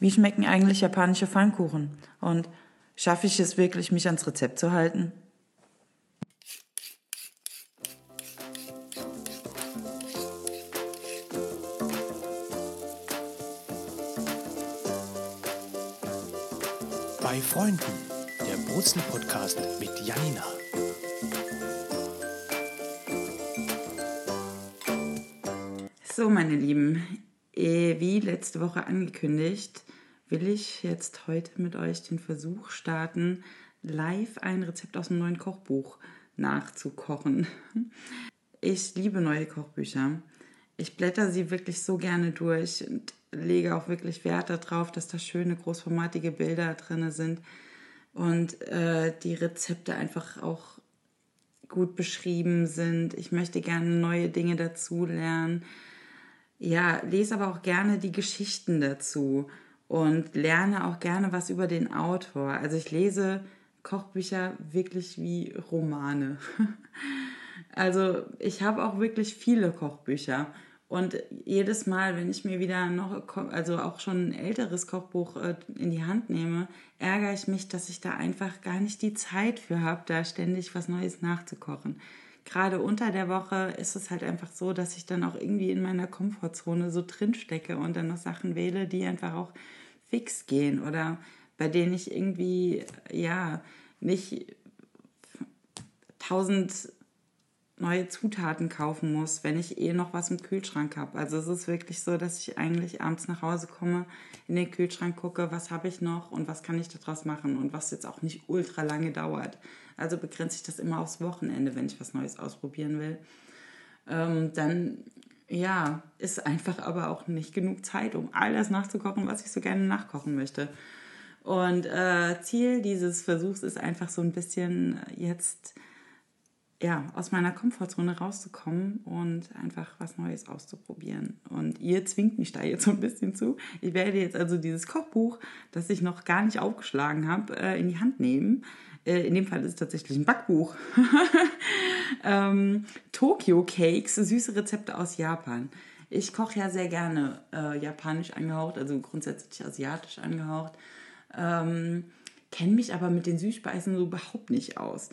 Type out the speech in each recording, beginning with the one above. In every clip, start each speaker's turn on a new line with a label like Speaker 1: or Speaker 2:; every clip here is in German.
Speaker 1: Wie schmecken eigentlich japanische Pfannkuchen? Und schaffe ich es wirklich, mich ans Rezept zu halten?
Speaker 2: Bei Freunden, der Brutzel-Podcast mit Janina.
Speaker 1: So, meine Lieben, eh, wie letzte Woche angekündigt, will ich jetzt heute mit euch den Versuch starten, live ein Rezept aus dem neuen Kochbuch nachzukochen. Ich liebe neue Kochbücher. Ich blätter sie wirklich so gerne durch und lege auch wirklich Wert darauf, dass da schöne großformatige Bilder drin sind und äh, die Rezepte einfach auch gut beschrieben sind. Ich möchte gerne neue Dinge dazu lernen. Ja, lese aber auch gerne die Geschichten dazu und lerne auch gerne was über den Autor. Also ich lese Kochbücher wirklich wie Romane. Also ich habe auch wirklich viele Kochbücher. Und jedes Mal, wenn ich mir wieder noch, also auch schon ein älteres Kochbuch äh, in die Hand nehme, ärgere ich mich, dass ich da einfach gar nicht die Zeit für habe, da ständig was Neues nachzukochen. Gerade unter der Woche ist es halt einfach so, dass ich dann auch irgendwie in meiner Komfortzone so drin stecke und dann noch Sachen wähle, die einfach auch fix gehen oder bei denen ich irgendwie, ja, nicht tausend neue Zutaten kaufen muss, wenn ich eh noch was im Kühlschrank habe. Also es ist wirklich so, dass ich eigentlich abends nach Hause komme, in den Kühlschrank gucke, was habe ich noch und was kann ich daraus machen und was jetzt auch nicht ultra lange dauert. Also begrenze ich das immer aufs Wochenende, wenn ich was Neues ausprobieren will. Ähm, dann ja, ist einfach aber auch nicht genug Zeit, um all das nachzukochen, was ich so gerne nachkochen möchte. Und äh, Ziel dieses Versuchs ist einfach so ein bisschen jetzt ja, aus meiner Komfortzone rauszukommen und einfach was Neues auszuprobieren. Und ihr zwingt mich da jetzt so ein bisschen zu. Ich werde jetzt also dieses Kochbuch, das ich noch gar nicht aufgeschlagen habe, äh, in die Hand nehmen. Äh, in dem Fall ist es tatsächlich ein Backbuch. ähm, Tokyo Cakes, süße Rezepte aus Japan. Ich koche ja sehr gerne äh, japanisch angehaucht, also grundsätzlich asiatisch angehaucht. Ähm, Kenne mich aber mit den Süßspeisen so überhaupt nicht aus.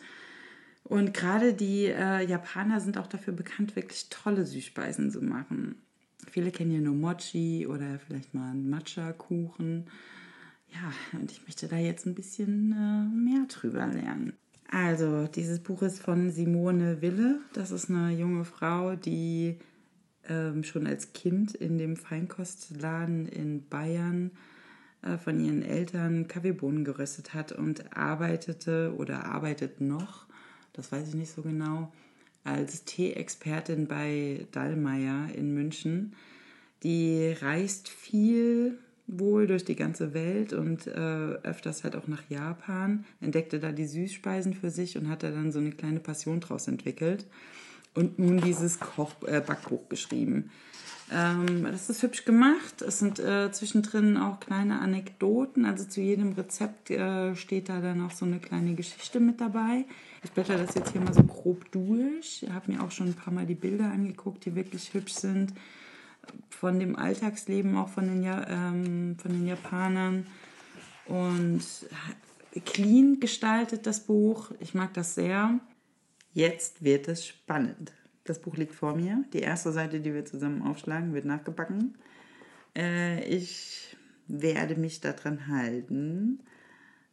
Speaker 1: Und gerade die äh, Japaner sind auch dafür bekannt, wirklich tolle Süßspeisen zu machen. Viele kennen ja nur Mochi oder vielleicht mal einen Matcha-Kuchen. Ja, und ich möchte da jetzt ein bisschen äh, mehr drüber lernen. Also, dieses Buch ist von Simone Wille. Das ist eine junge Frau, die ähm, schon als Kind in dem Feinkostladen in Bayern äh, von ihren Eltern Kaffeebohnen geröstet hat und arbeitete oder arbeitet noch das weiß ich nicht so genau, als Tee-Expertin bei Dallmayr in München. Die reist viel wohl durch die ganze Welt und äh, öfters halt auch nach Japan, entdeckte da die Süßspeisen für sich und hat da dann so eine kleine Passion draus entwickelt und nun dieses Koch äh, Backbuch geschrieben. Ähm, das ist hübsch gemacht. Es sind äh, zwischendrin auch kleine Anekdoten. Also zu jedem Rezept äh, steht da dann auch so eine kleine Geschichte mit dabei. Ich blätter das jetzt hier mal so grob durch. Ich habe mir auch schon ein paar Mal die Bilder angeguckt, die wirklich hübsch sind. Von dem Alltagsleben auch von den, ähm, von den Japanern. Und clean gestaltet das Buch. Ich mag das sehr. Jetzt wird es spannend. Das Buch liegt vor mir. Die erste Seite, die wir zusammen aufschlagen, wird nachgebacken. Äh, ich werde mich daran halten,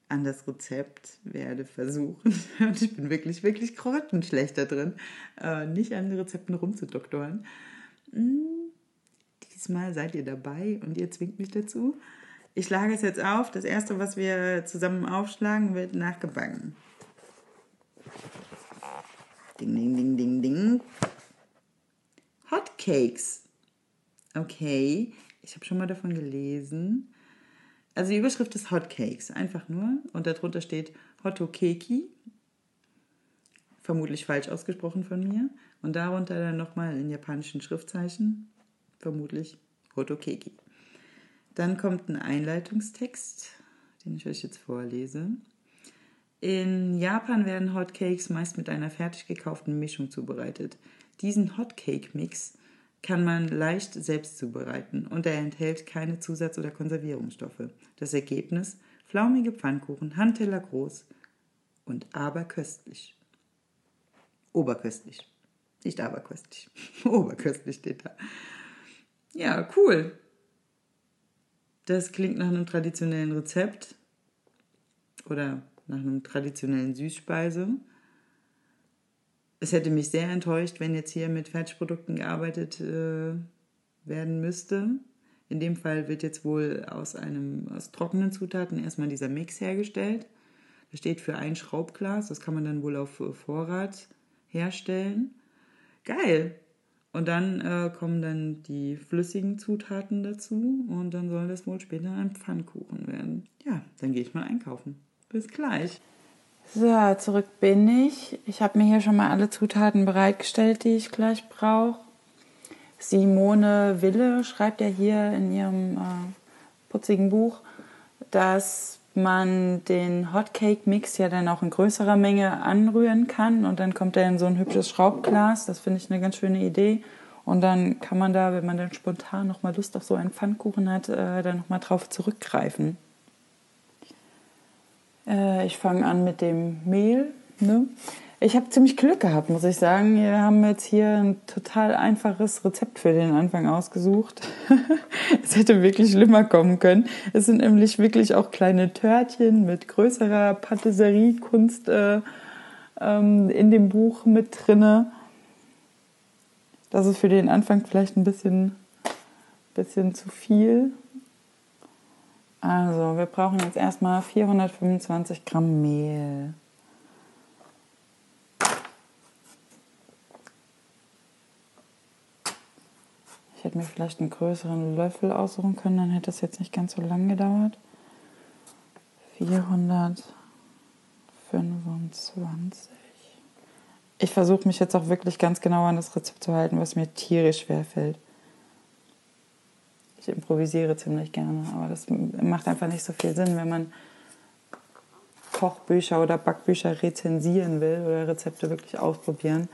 Speaker 1: an das Rezept, werde versuchen, und ich bin wirklich, wirklich grottenschlecht da drin, äh, nicht an den Rezepten rumzudoktoren. Hm, diesmal seid ihr dabei und ihr zwingt mich dazu. Ich schlage es jetzt auf. Das erste, was wir zusammen aufschlagen, wird nachgebacken. Ding, ding, ding, ding, ding. Hotcakes. Okay, ich habe schon mal davon gelesen. Also die Überschrift ist Hotcakes, einfach nur. Und darunter steht Hotokeki. Vermutlich falsch ausgesprochen von mir. Und darunter dann nochmal in japanischen Schriftzeichen. Vermutlich Hotokeki. Dann kommt ein Einleitungstext, den ich euch jetzt vorlese. In Japan werden Hotcakes meist mit einer fertig gekauften Mischung zubereitet. Diesen Hotcake-Mix kann man leicht selbst zubereiten und er enthält keine Zusatz- oder Konservierungsstoffe. Das Ergebnis? Flaumige Pfannkuchen, Handteller groß und aberköstlich. Oberköstlich. Nicht aberköstlich. Oberköstlich steht da. Ja, cool. Das klingt nach einem traditionellen Rezept oder nach einem traditionellen Süßspeise. Es hätte mich sehr enttäuscht, wenn jetzt hier mit Fertigprodukten gearbeitet äh, werden müsste. In dem Fall wird jetzt wohl aus einem aus trockenen Zutaten erstmal dieser Mix hergestellt. Das steht für ein Schraubglas, das kann man dann wohl auf Vorrat herstellen. Geil! Und dann äh, kommen dann die flüssigen Zutaten dazu und dann soll das wohl später ein Pfannkuchen werden. Ja, dann gehe ich mal einkaufen. Bis gleich. So, zurück bin ich. Ich habe mir hier schon mal alle Zutaten bereitgestellt, die ich gleich brauche. Simone Wille schreibt ja hier in ihrem äh, putzigen Buch, dass man den Hotcake-Mix ja dann auch in größerer Menge anrühren kann und dann kommt er in so ein hübsches Schraubglas. Das finde ich eine ganz schöne Idee. Und dann kann man da, wenn man dann spontan nochmal Lust auf so einen Pfannkuchen hat, äh, dann nochmal drauf zurückgreifen. Äh, ich fange an mit dem Mehl. Ne? Ich habe ziemlich Glück gehabt, muss ich sagen. Wir haben jetzt hier ein total einfaches Rezept für den Anfang ausgesucht. es hätte wirklich schlimmer kommen können. Es sind nämlich wirklich auch kleine Törtchen mit größerer Patisseriekunst äh, ähm, in dem Buch mit drinne. Das ist für den Anfang vielleicht ein bisschen, bisschen zu viel. Also, wir brauchen jetzt erstmal 425 Gramm Mehl. Hätte mir vielleicht einen größeren Löffel aussuchen können, dann hätte es jetzt nicht ganz so lang gedauert. 425. Ich versuche mich jetzt auch wirklich ganz genau an das Rezept zu halten, was mir tierisch schwer fällt. Ich improvisiere ziemlich gerne, aber das macht einfach nicht so viel Sinn, wenn man Kochbücher oder Backbücher rezensieren will oder Rezepte wirklich ausprobieren,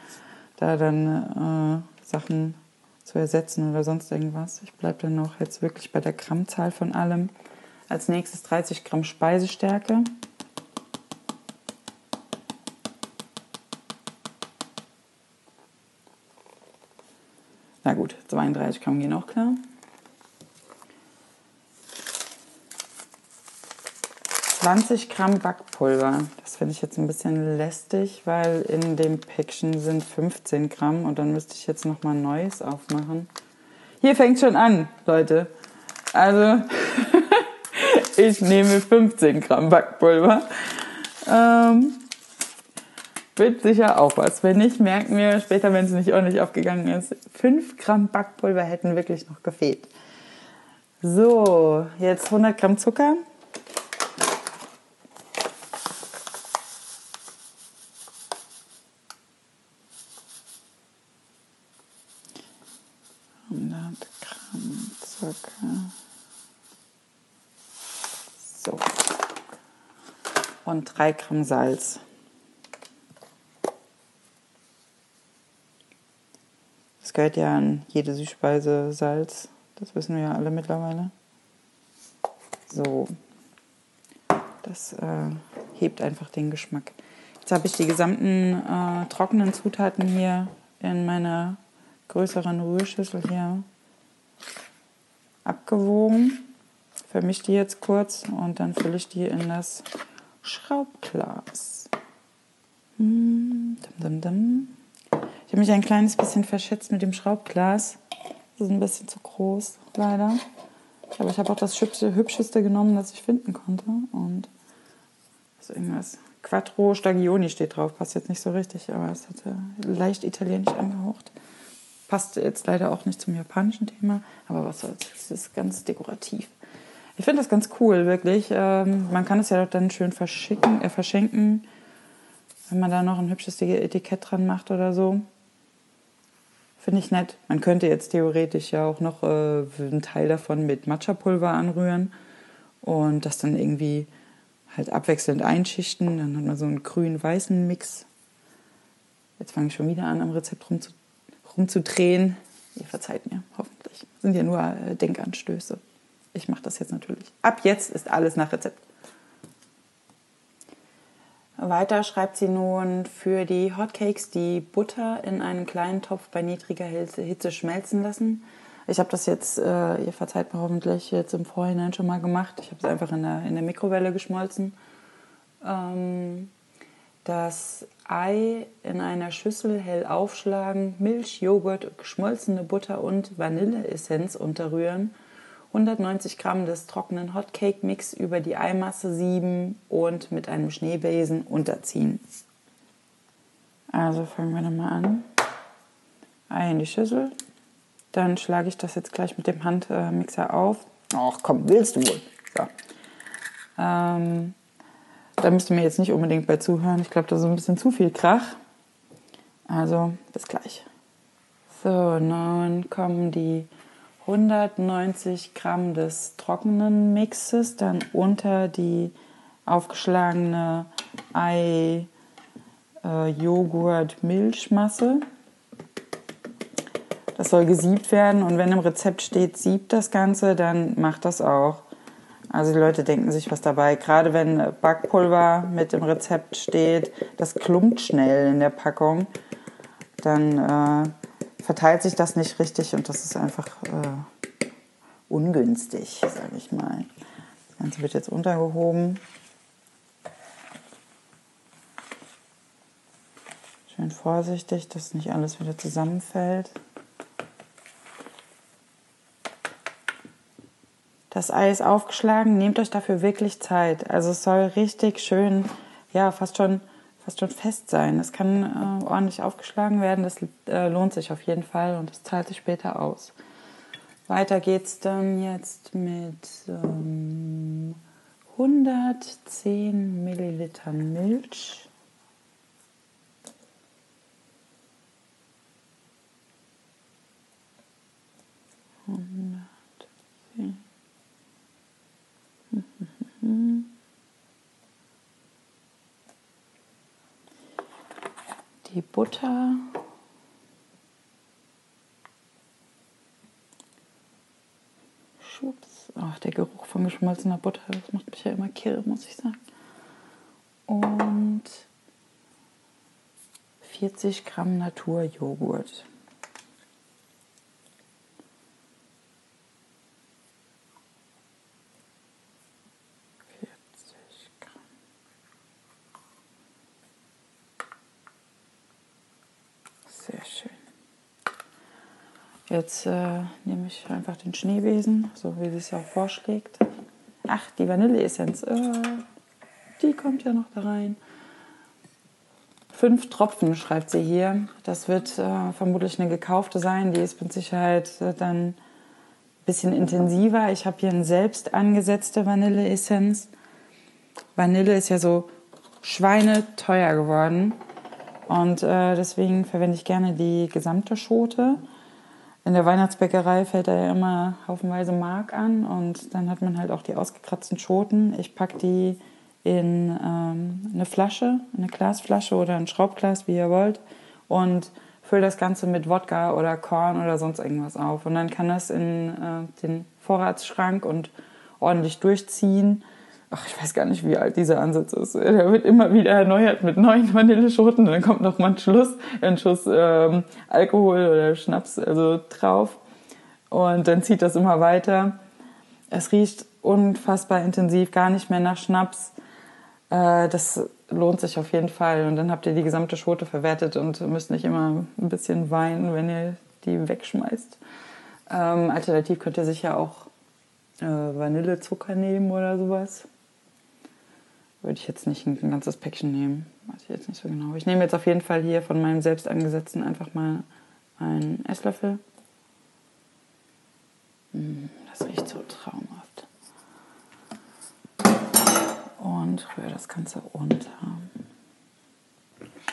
Speaker 1: da dann äh, Sachen zu ersetzen oder sonst irgendwas. Ich bleibe dann noch jetzt wirklich bei der Grammzahl von allem. Als nächstes 30 Gramm Speisestärke. Na gut, 32 Gramm gehen auch klar. 20 Gramm Backpulver. Das finde ich jetzt ein bisschen lästig, weil in dem Päckchen sind 15 Gramm und dann müsste ich jetzt nochmal Neues aufmachen. Hier fängt schon an, Leute. Also, ich nehme 15 Gramm Backpulver. Ähm, wird sicher auch was. Wenn nicht, merken wir später, wenn es nicht ordentlich aufgegangen ist. 5 Gramm Backpulver hätten wirklich noch gefehlt. So, jetzt 100 Gramm Zucker. 100 Gramm Zucker. So. Und 3 Gramm Salz. Das gehört ja an jede Süßspeise Salz. Das wissen wir ja alle mittlerweile. So. Das äh, hebt einfach den Geschmack. Jetzt habe ich die gesamten äh, trockenen Zutaten hier in meiner größeren Rührschüssel hier abgewogen. Vermische die jetzt kurz und dann fülle ich die in das Schraubglas. Hm, ich habe mich ein kleines bisschen verschätzt mit dem Schraubglas. Das ist ein bisschen zu groß, leider. Aber ich habe auch das hübscheste genommen, das ich finden konnte. Und ist irgendwas. Quattro Stagioni steht drauf. Passt jetzt nicht so richtig, aber es hatte leicht italienisch angehaucht. Passt jetzt leider auch nicht zum japanischen Thema, aber was soll's, es ist ganz dekorativ. Ich finde das ganz cool, wirklich. Ähm, man kann es ja dann schön verschicken, äh, verschenken, wenn man da noch ein hübsches Etikett dran macht oder so. Finde ich nett. Man könnte jetzt theoretisch ja auch noch äh, einen Teil davon mit Matcha-Pulver anrühren und das dann irgendwie halt abwechselnd einschichten. Dann hat man so einen grün-weißen Mix. Jetzt fange ich schon wieder an, am Rezept rumzu rumzudrehen. Ihr verzeiht mir, hoffentlich. Sind ja nur äh, Denkanstöße. Ich mache das jetzt natürlich. Ab jetzt ist alles nach Rezept. Weiter schreibt sie nun für die Hotcakes die Butter in einen kleinen Topf bei niedriger Hitze schmelzen lassen. Ich habe das jetzt, äh, ihr verzeiht mir hoffentlich, jetzt im Vorhinein schon mal gemacht. Ich habe es einfach in der, in der Mikrowelle geschmolzen. Ähm, das Ei in einer Schüssel hell aufschlagen, Milch, Joghurt, geschmolzene Butter und Vanilleessenz unterrühren 190 Gramm des trockenen Hotcake-Mix über die Eimasse sieben und mit einem Schneebesen unterziehen. Also fangen wir nochmal an. Ei in die Schüssel. Dann schlage ich das jetzt gleich mit dem Handmixer auf. Ach komm, willst du wohl. So. Ähm, da müsst ihr mir jetzt nicht unbedingt bei zuhören. Ich glaube, da ist ein bisschen zu viel Krach. Also bis gleich. So, nun kommen die 190 Gramm des trockenen Mixes, dann unter die aufgeschlagene Ei, äh, Joghurt, Milchmasse. Das soll gesiebt werden und wenn im Rezept steht, siebt das Ganze, dann macht das auch. Also die Leute denken sich was dabei. Gerade wenn Backpulver mit im Rezept steht, das klumpt schnell in der Packung, dann äh, verteilt sich das nicht richtig und das ist einfach äh, ungünstig, sage ich mal. Das Ganze wird jetzt untergehoben. Schön vorsichtig, dass nicht alles wieder zusammenfällt. Das Ei ist aufgeschlagen, nehmt euch dafür wirklich Zeit. Also es soll richtig schön, ja, fast schon fast schon fest sein. Es kann äh, ordentlich aufgeschlagen werden, das äh, lohnt sich auf jeden Fall und das zahlt sich später aus. Weiter geht es dann jetzt mit ähm, 110 Millilitern Milch. Hundertzehn. die Butter. Schwupps. Ach, der Geruch von geschmolzener Butter, das macht mich ja immer kirre, muss ich sagen. Und 40 Gramm Naturjoghurt. Jetzt äh, nehme ich einfach den Schneebesen, so wie sie es ja auch vorschlägt. Ach, die Vanilleessenz, äh, die kommt ja noch da rein. Fünf Tropfen schreibt sie hier. Das wird äh, vermutlich eine gekaufte sein. Die ist mit Sicherheit äh, dann ein bisschen intensiver. Ich habe hier eine selbst angesetzte Vanilleessenz. Vanille ist ja so schweineteuer geworden. Und äh, deswegen verwende ich gerne die gesamte Schote in der Weihnachtsbäckerei fällt da ja immer haufenweise Mark an und dann hat man halt auch die ausgekratzten Schoten. Ich packe die in ähm, eine Flasche, eine Glasflasche oder ein Schraubglas, wie ihr wollt, und fülle das Ganze mit Wodka oder Korn oder sonst irgendwas auf. Und dann kann das in äh, den Vorratsschrank und ordentlich durchziehen ach, ich weiß gar nicht, wie alt dieser Ansatz ist. Der wird immer wieder erneuert mit neuen Vanilleschoten. Dann kommt noch mal ein Schluss, ein Schuss ähm, Alkohol oder Schnaps also drauf. Und dann zieht das immer weiter. Es riecht unfassbar intensiv, gar nicht mehr nach Schnaps. Äh, das lohnt sich auf jeden Fall. Und dann habt ihr die gesamte Schote verwertet und müsst nicht immer ein bisschen weinen, wenn ihr die wegschmeißt. Ähm, alternativ könnt ihr sicher auch äh, Vanillezucker nehmen oder sowas. Würde ich jetzt nicht ein ganzes Päckchen nehmen. Weiß ich jetzt nicht so genau. Ich nehme jetzt auf jeden Fall hier von meinem selbst angesetzten einfach mal einen Esslöffel. Mm, das riecht so traumhaft. Und rühre das Ganze unter.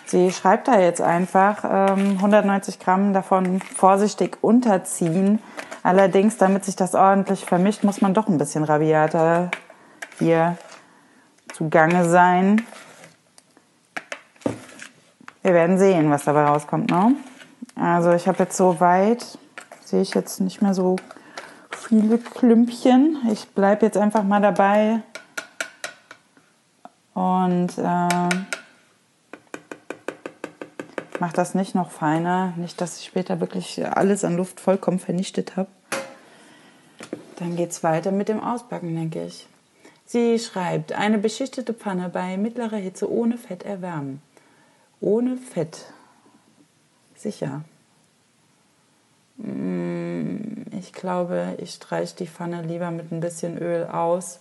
Speaker 1: Sie schreibt da jetzt einfach ähm, 190 Gramm davon vorsichtig unterziehen. Allerdings, damit sich das ordentlich vermischt, muss man doch ein bisschen rabiater hier zugange sein. Wir werden sehen, was dabei rauskommt. Ne? Also ich habe jetzt soweit sehe ich jetzt nicht mehr so viele Klümpchen. Ich bleibe jetzt einfach mal dabei und äh, mache das nicht noch feiner. Nicht, dass ich später wirklich alles an Luft vollkommen vernichtet habe. Dann geht es weiter mit dem Ausbacken, denke ich. Sie schreibt, eine beschichtete Pfanne bei mittlerer Hitze ohne Fett erwärmen. Ohne Fett. Sicher. Mm, ich glaube, ich streiche die Pfanne lieber mit ein bisschen Öl aus.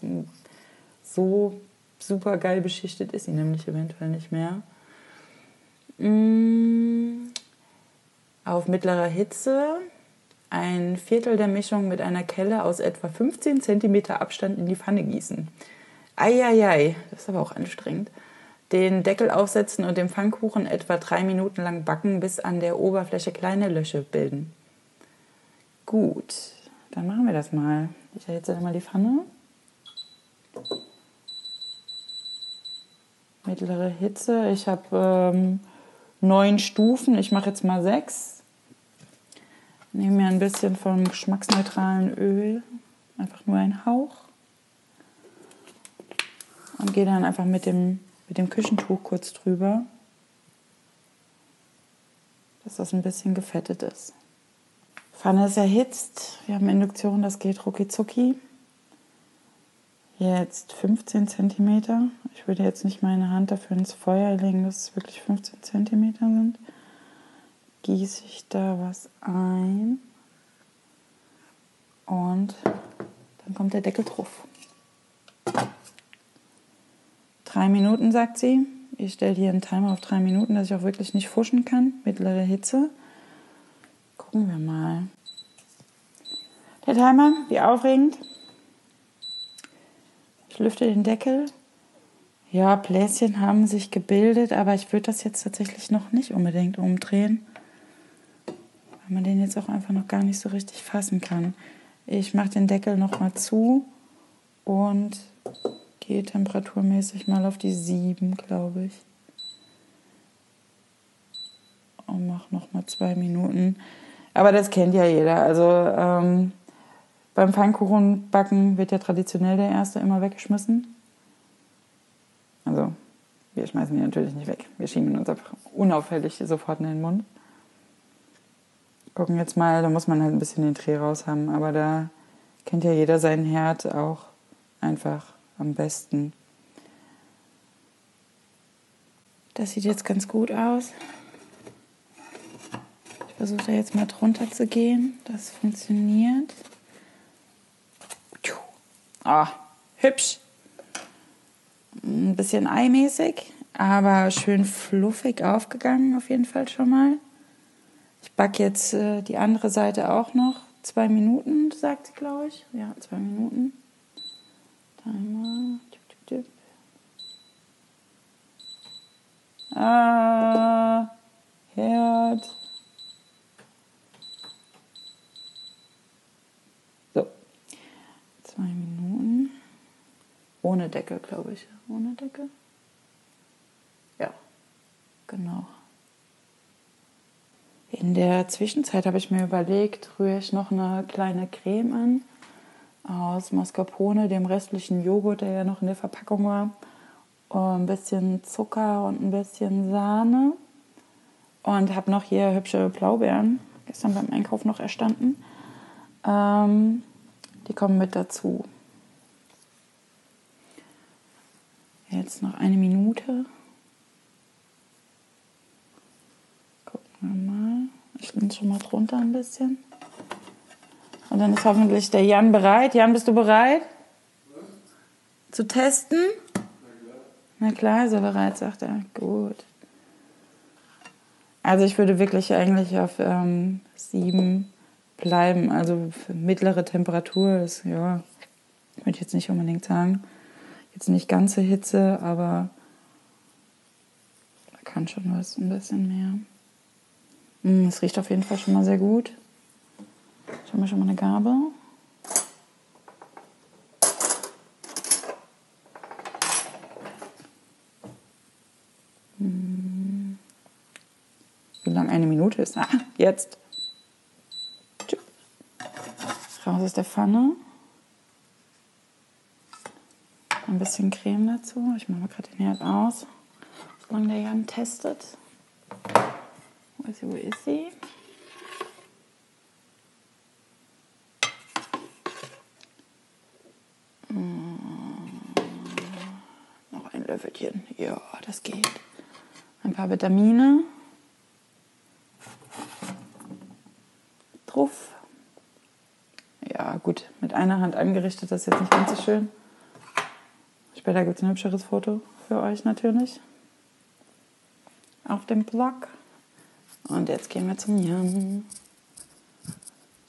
Speaker 1: So super geil beschichtet ist sie nämlich eventuell nicht mehr. Mm, auf mittlerer Hitze ein Viertel der Mischung mit einer Kelle aus etwa 15 cm Abstand in die Pfanne gießen. Eieiei, das ist aber auch anstrengend. Den Deckel aufsetzen und den Pfannkuchen etwa drei Minuten lang backen, bis an der Oberfläche kleine Löcher bilden. Gut, dann machen wir das mal. Ich erhitze mal die Pfanne. Mittlere Hitze. Ich habe ähm, neun Stufen. Ich mache jetzt mal sechs. Nehme mir ein bisschen vom geschmacksneutralen Öl, einfach nur einen Hauch. Und gehe dann einfach mit dem, mit dem Küchentuch kurz drüber, dass das ein bisschen gefettet ist. Pfanne ist erhitzt. Wir haben Induktion, das geht rucki zucki. Jetzt 15 cm. Ich würde jetzt nicht meine Hand dafür ins Feuer legen, dass es wirklich 15 cm sind gieße ich da was ein und dann kommt der Deckel drauf. Drei Minuten, sagt sie. Ich stelle hier einen Timer auf drei Minuten, dass ich auch wirklich nicht fuschen kann. Mittlere Hitze. Gucken wir mal. Der Timer, wie aufregend. Ich lüfte den Deckel. Ja, Bläschen haben sich gebildet, aber ich würde das jetzt tatsächlich noch nicht unbedingt umdrehen weil man den jetzt auch einfach noch gar nicht so richtig fassen kann. Ich mache den Deckel nochmal zu und gehe temperaturmäßig mal auf die 7, glaube ich. Und mache nochmal zwei Minuten. Aber das kennt ja jeder. Also ähm, beim Pfannkuchenbacken wird ja traditionell der erste immer weggeschmissen. Also wir schmeißen ihn natürlich nicht weg. Wir schieben uns einfach unauffällig sofort in den Mund gucken jetzt mal, da muss man halt ein bisschen den Dreh raus haben, aber da kennt ja jeder seinen Herd auch einfach am besten. Das sieht jetzt ganz gut aus. Ich versuche da jetzt mal drunter zu gehen. Das funktioniert. Ah, hübsch. Ein bisschen eimäßig, aber schön fluffig aufgegangen auf jeden Fall schon mal. Ich backe jetzt äh, die andere Seite auch noch. Zwei Minuten, sagt sie, glaube ich. Ja, zwei Minuten. Timer. Tipp, tipp, tipp. Ah, Herd. So. Zwei Minuten. Ohne Deckel, glaube ich. Ohne Deckel. Ja, genau. In der Zwischenzeit habe ich mir überlegt, rühre ich noch eine kleine Creme an aus Mascarpone, dem restlichen Joghurt, der ja noch in der Verpackung war. Ein bisschen Zucker und ein bisschen Sahne. Und habe noch hier hübsche Blaubeeren, gestern beim Einkauf noch erstanden. Ähm, die kommen mit dazu. Jetzt noch eine Minute. Mal. Ich bin schon mal drunter ein bisschen. Und dann ist hoffentlich der Jan bereit. Jan, bist du bereit? Zu testen? Na klar, ist er bereit, sagt er. Gut. Also ich würde wirklich eigentlich auf ähm, sieben bleiben. Also mittlere Temperatur ist, ja, würde ich jetzt nicht unbedingt sagen. Jetzt nicht ganze Hitze, aber da kann schon was ein bisschen mehr. Mm, es riecht auf jeden Fall schon mal sehr gut. Ich habe mir schon mal eine Gabel. Mm. Wie lang eine Minute ist? Ah, jetzt. Raus aus der Pfanne. Ein bisschen Creme dazu. Ich mache mal gerade den Herd aus. Solange der Jan testet. Ist sie? Wo ist sie? Noch ein Löffelchen. Ja, das geht. Ein paar Vitamine. Drauf. Ja, gut. Mit einer Hand angerichtet, das ist jetzt nicht ganz so schön. Später gibt es ein hübscheres Foto für euch natürlich. Auf dem Blog. Und jetzt gehen wir zum Jan.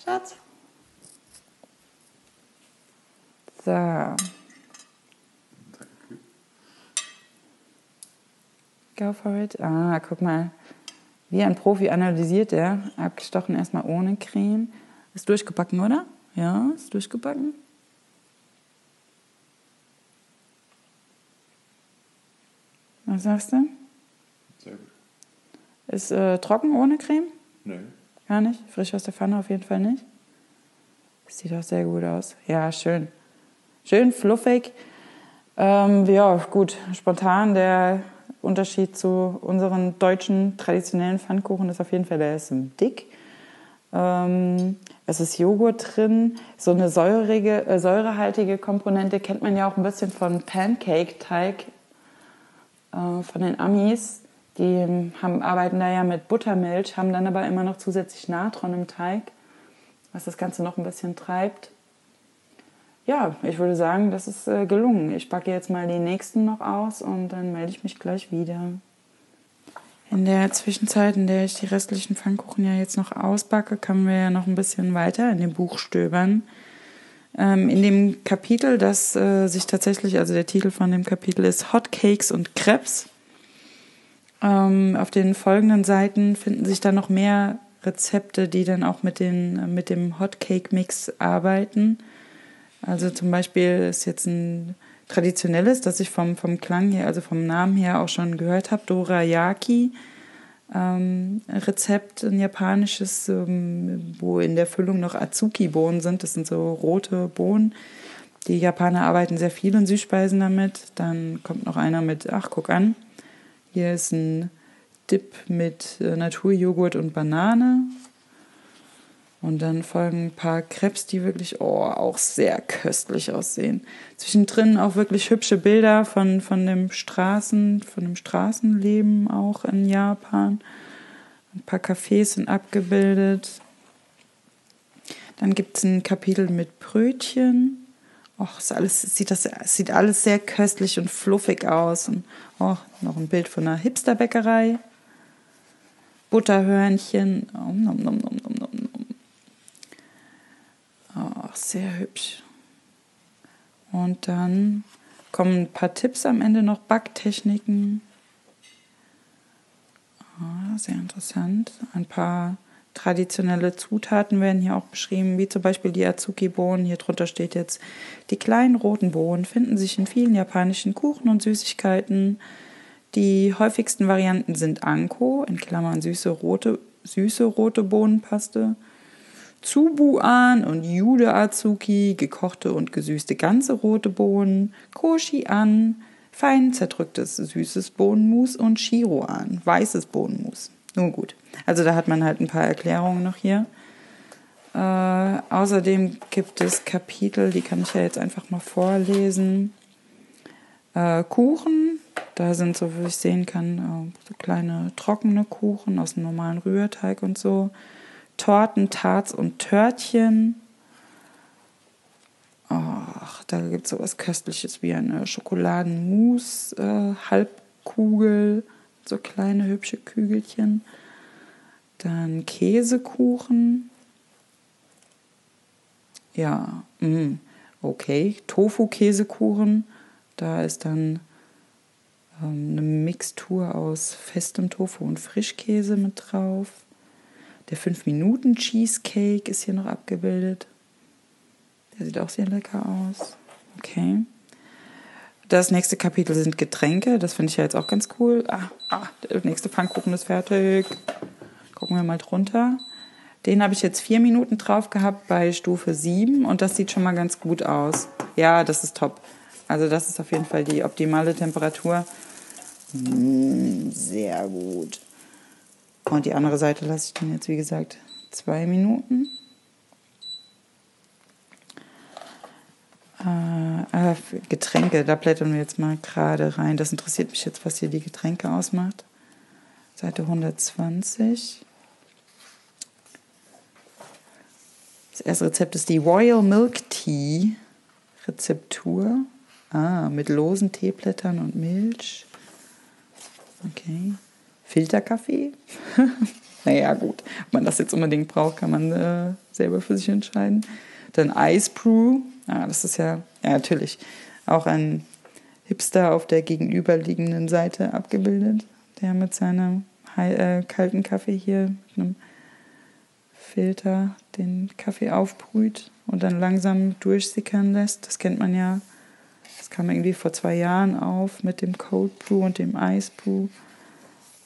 Speaker 1: Schatz. So. Go for it. Ah, guck mal. Wie ein Profi analysiert er. Abgestochen erstmal ohne Creme. Ist durchgebacken, oder? Ja, ist durchgebacken. Was sagst du? Ist äh, trocken ohne Creme?
Speaker 3: Nö.
Speaker 1: Gar nicht. Frisch aus der Pfanne auf jeden Fall nicht. Sieht auch sehr gut aus. Ja, schön. Schön fluffig. Ähm, ja, gut. Spontan der Unterschied zu unseren deutschen traditionellen Pfannkuchen ist auf jeden Fall, der ist dick. Ähm, es ist Joghurt drin. So eine säurige, äh, säurehaltige Komponente kennt man ja auch ein bisschen von Pancake-Teig äh, von den Amis. Die haben, arbeiten da ja mit Buttermilch, haben dann aber immer noch zusätzlich Natron im Teig, was das Ganze noch ein bisschen treibt. Ja, ich würde sagen, das ist äh, gelungen. Ich backe jetzt mal die nächsten noch aus und dann melde ich mich gleich wieder. In der Zwischenzeit, in der ich die restlichen Pfannkuchen ja jetzt noch ausbacke, können wir ja noch ein bisschen weiter in dem Buch stöbern. Ähm, in dem Kapitel, das äh, sich tatsächlich, also der Titel von dem Kapitel ist Hot Cakes und Krebs. Ähm, auf den folgenden Seiten finden sich dann noch mehr Rezepte, die dann auch mit, den, mit dem Hot Cake Mix arbeiten. Also zum Beispiel ist jetzt ein traditionelles, das ich vom, vom Klang her, also vom Namen her auch schon gehört habe, Dorayaki. Ähm, Rezept, ein japanisches, ähm, wo in der Füllung noch Azuki-Bohnen sind. Das sind so rote Bohnen. Die Japaner arbeiten sehr viel in Süßspeisen damit. Dann kommt noch einer mit, ach, guck an. Hier ist ein Dip mit äh, Naturjoghurt und Banane. Und dann folgen ein paar Krebs, die wirklich oh, auch sehr köstlich aussehen. Zwischendrin auch wirklich hübsche Bilder von, von dem Straßen, von dem Straßenleben auch in Japan. Ein paar Cafés sind abgebildet. Dann gibt es ein Kapitel mit Brötchen. Och, ist alles, sieht, das, sieht alles sehr köstlich und fluffig aus. Und oh, noch ein Bild von einer Hipsterbäckerei. Butterhörnchen. Oh, nom, nom, nom, nom, nom, nom. Ach, sehr hübsch. Und dann kommen ein paar Tipps am Ende noch, Backtechniken. Ah, sehr interessant. Ein paar traditionelle Zutaten werden hier auch beschrieben, wie zum Beispiel die Azuki-Bohnen. Hier drunter steht jetzt, die kleinen roten Bohnen finden sich in vielen japanischen Kuchen und Süßigkeiten. Die häufigsten Varianten sind Anko, in Klammern süße rote, süße rote Bohnenpaste, Tsubuan und Yude Azuki, gekochte und gesüßte ganze rote Bohnen, Koshi-an, fein zerdrücktes süßes Bohnenmus und Shiro-an, weißes Bohnenmus. Nun gut, also da hat man halt ein paar Erklärungen noch hier. Äh, außerdem gibt es Kapitel, die kann ich ja jetzt einfach mal vorlesen. Äh, Kuchen, da sind so, wie ich sehen kann, äh, so kleine trockene Kuchen aus dem normalen Rührteig und so. Torten, Tarts und Törtchen. Ach, da gibt es sowas Köstliches wie eine Schokoladenmus-Halbkugel, äh, so kleine hübsche Kügelchen. Dann Käsekuchen. Ja, mh, mm, okay. Tofu-Käsekuchen. Da ist dann ähm, eine Mixtur aus festem Tofu und Frischkäse mit drauf. Der 5-Minuten-Cheesecake ist hier noch abgebildet. Der sieht auch sehr lecker aus. Okay. Das nächste Kapitel sind Getränke. Das finde ich ja jetzt auch ganz cool. Ah, ah, der nächste Pfannkuchen ist fertig. Gucken wir mal drunter. Den habe ich jetzt vier Minuten drauf gehabt bei Stufe 7 und das sieht schon mal ganz gut aus. Ja, das ist top. Also das ist auf jeden Fall die optimale Temperatur. Mm, sehr gut. Und die andere Seite lasse ich dann jetzt, wie gesagt, zwei Minuten. Äh, äh, Getränke, da blättern wir jetzt mal gerade rein. Das interessiert mich jetzt, was hier die Getränke ausmacht. Seite 120. Das erste Rezept ist die Royal Milk Tea Rezeptur. Ah, mit losen Teeblättern und Milch. Okay. Filterkaffee? naja, gut. Ob man das jetzt unbedingt braucht, kann man äh, selber für sich entscheiden. Dann Ice Brew. Ah, das ist ja, ja natürlich auch ein Hipster auf der gegenüberliegenden Seite abgebildet, der mit seinem äh, kalten Kaffee hier mit einem Filter den Kaffee aufbrüht und dann langsam durchsickern lässt. Das kennt man ja. Das kam irgendwie vor zwei Jahren auf mit dem Cold Brew und dem Ice Brew.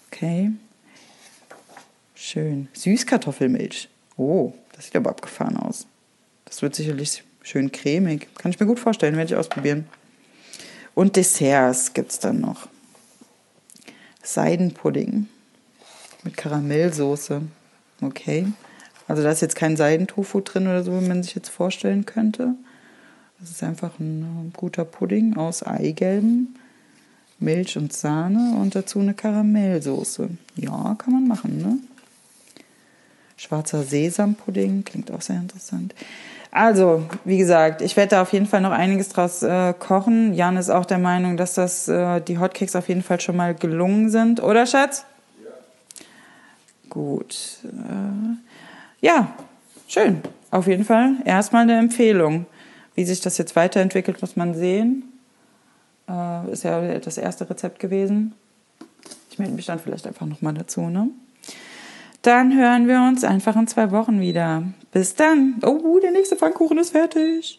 Speaker 1: Okay. Schön. Süßkartoffelmilch. Oh, das sieht aber abgefahren aus. Das wird sicherlich schön cremig. Kann ich mir gut vorstellen, werde ich ausprobieren. Und Desserts gibt es dann noch. Seidenpudding mit Karamellsoße. Okay. Also da ist jetzt kein Seidentofu drin oder so, wie man sich jetzt vorstellen könnte. Das ist einfach ein guter Pudding aus Eigelben, Milch und Sahne und dazu eine Karamellsoße. Ja, kann man machen, ne? Schwarzer Sesampudding klingt auch sehr interessant. Also, wie gesagt, ich werde da auf jeden Fall noch einiges draus äh, kochen. Jan ist auch der Meinung, dass das äh, die Hotcakes auf jeden Fall schon mal gelungen sind, oder Schatz? Ja. Gut. Äh, ja, schön. Auf jeden Fall erstmal eine Empfehlung. Wie sich das jetzt weiterentwickelt, muss man sehen. Äh, ist ja das erste Rezept gewesen. Ich melde mich dann vielleicht einfach nochmal dazu, ne? Dann hören wir uns einfach in zwei Wochen wieder. Bis dann. Oh, der nächste Pfannkuchen ist fertig.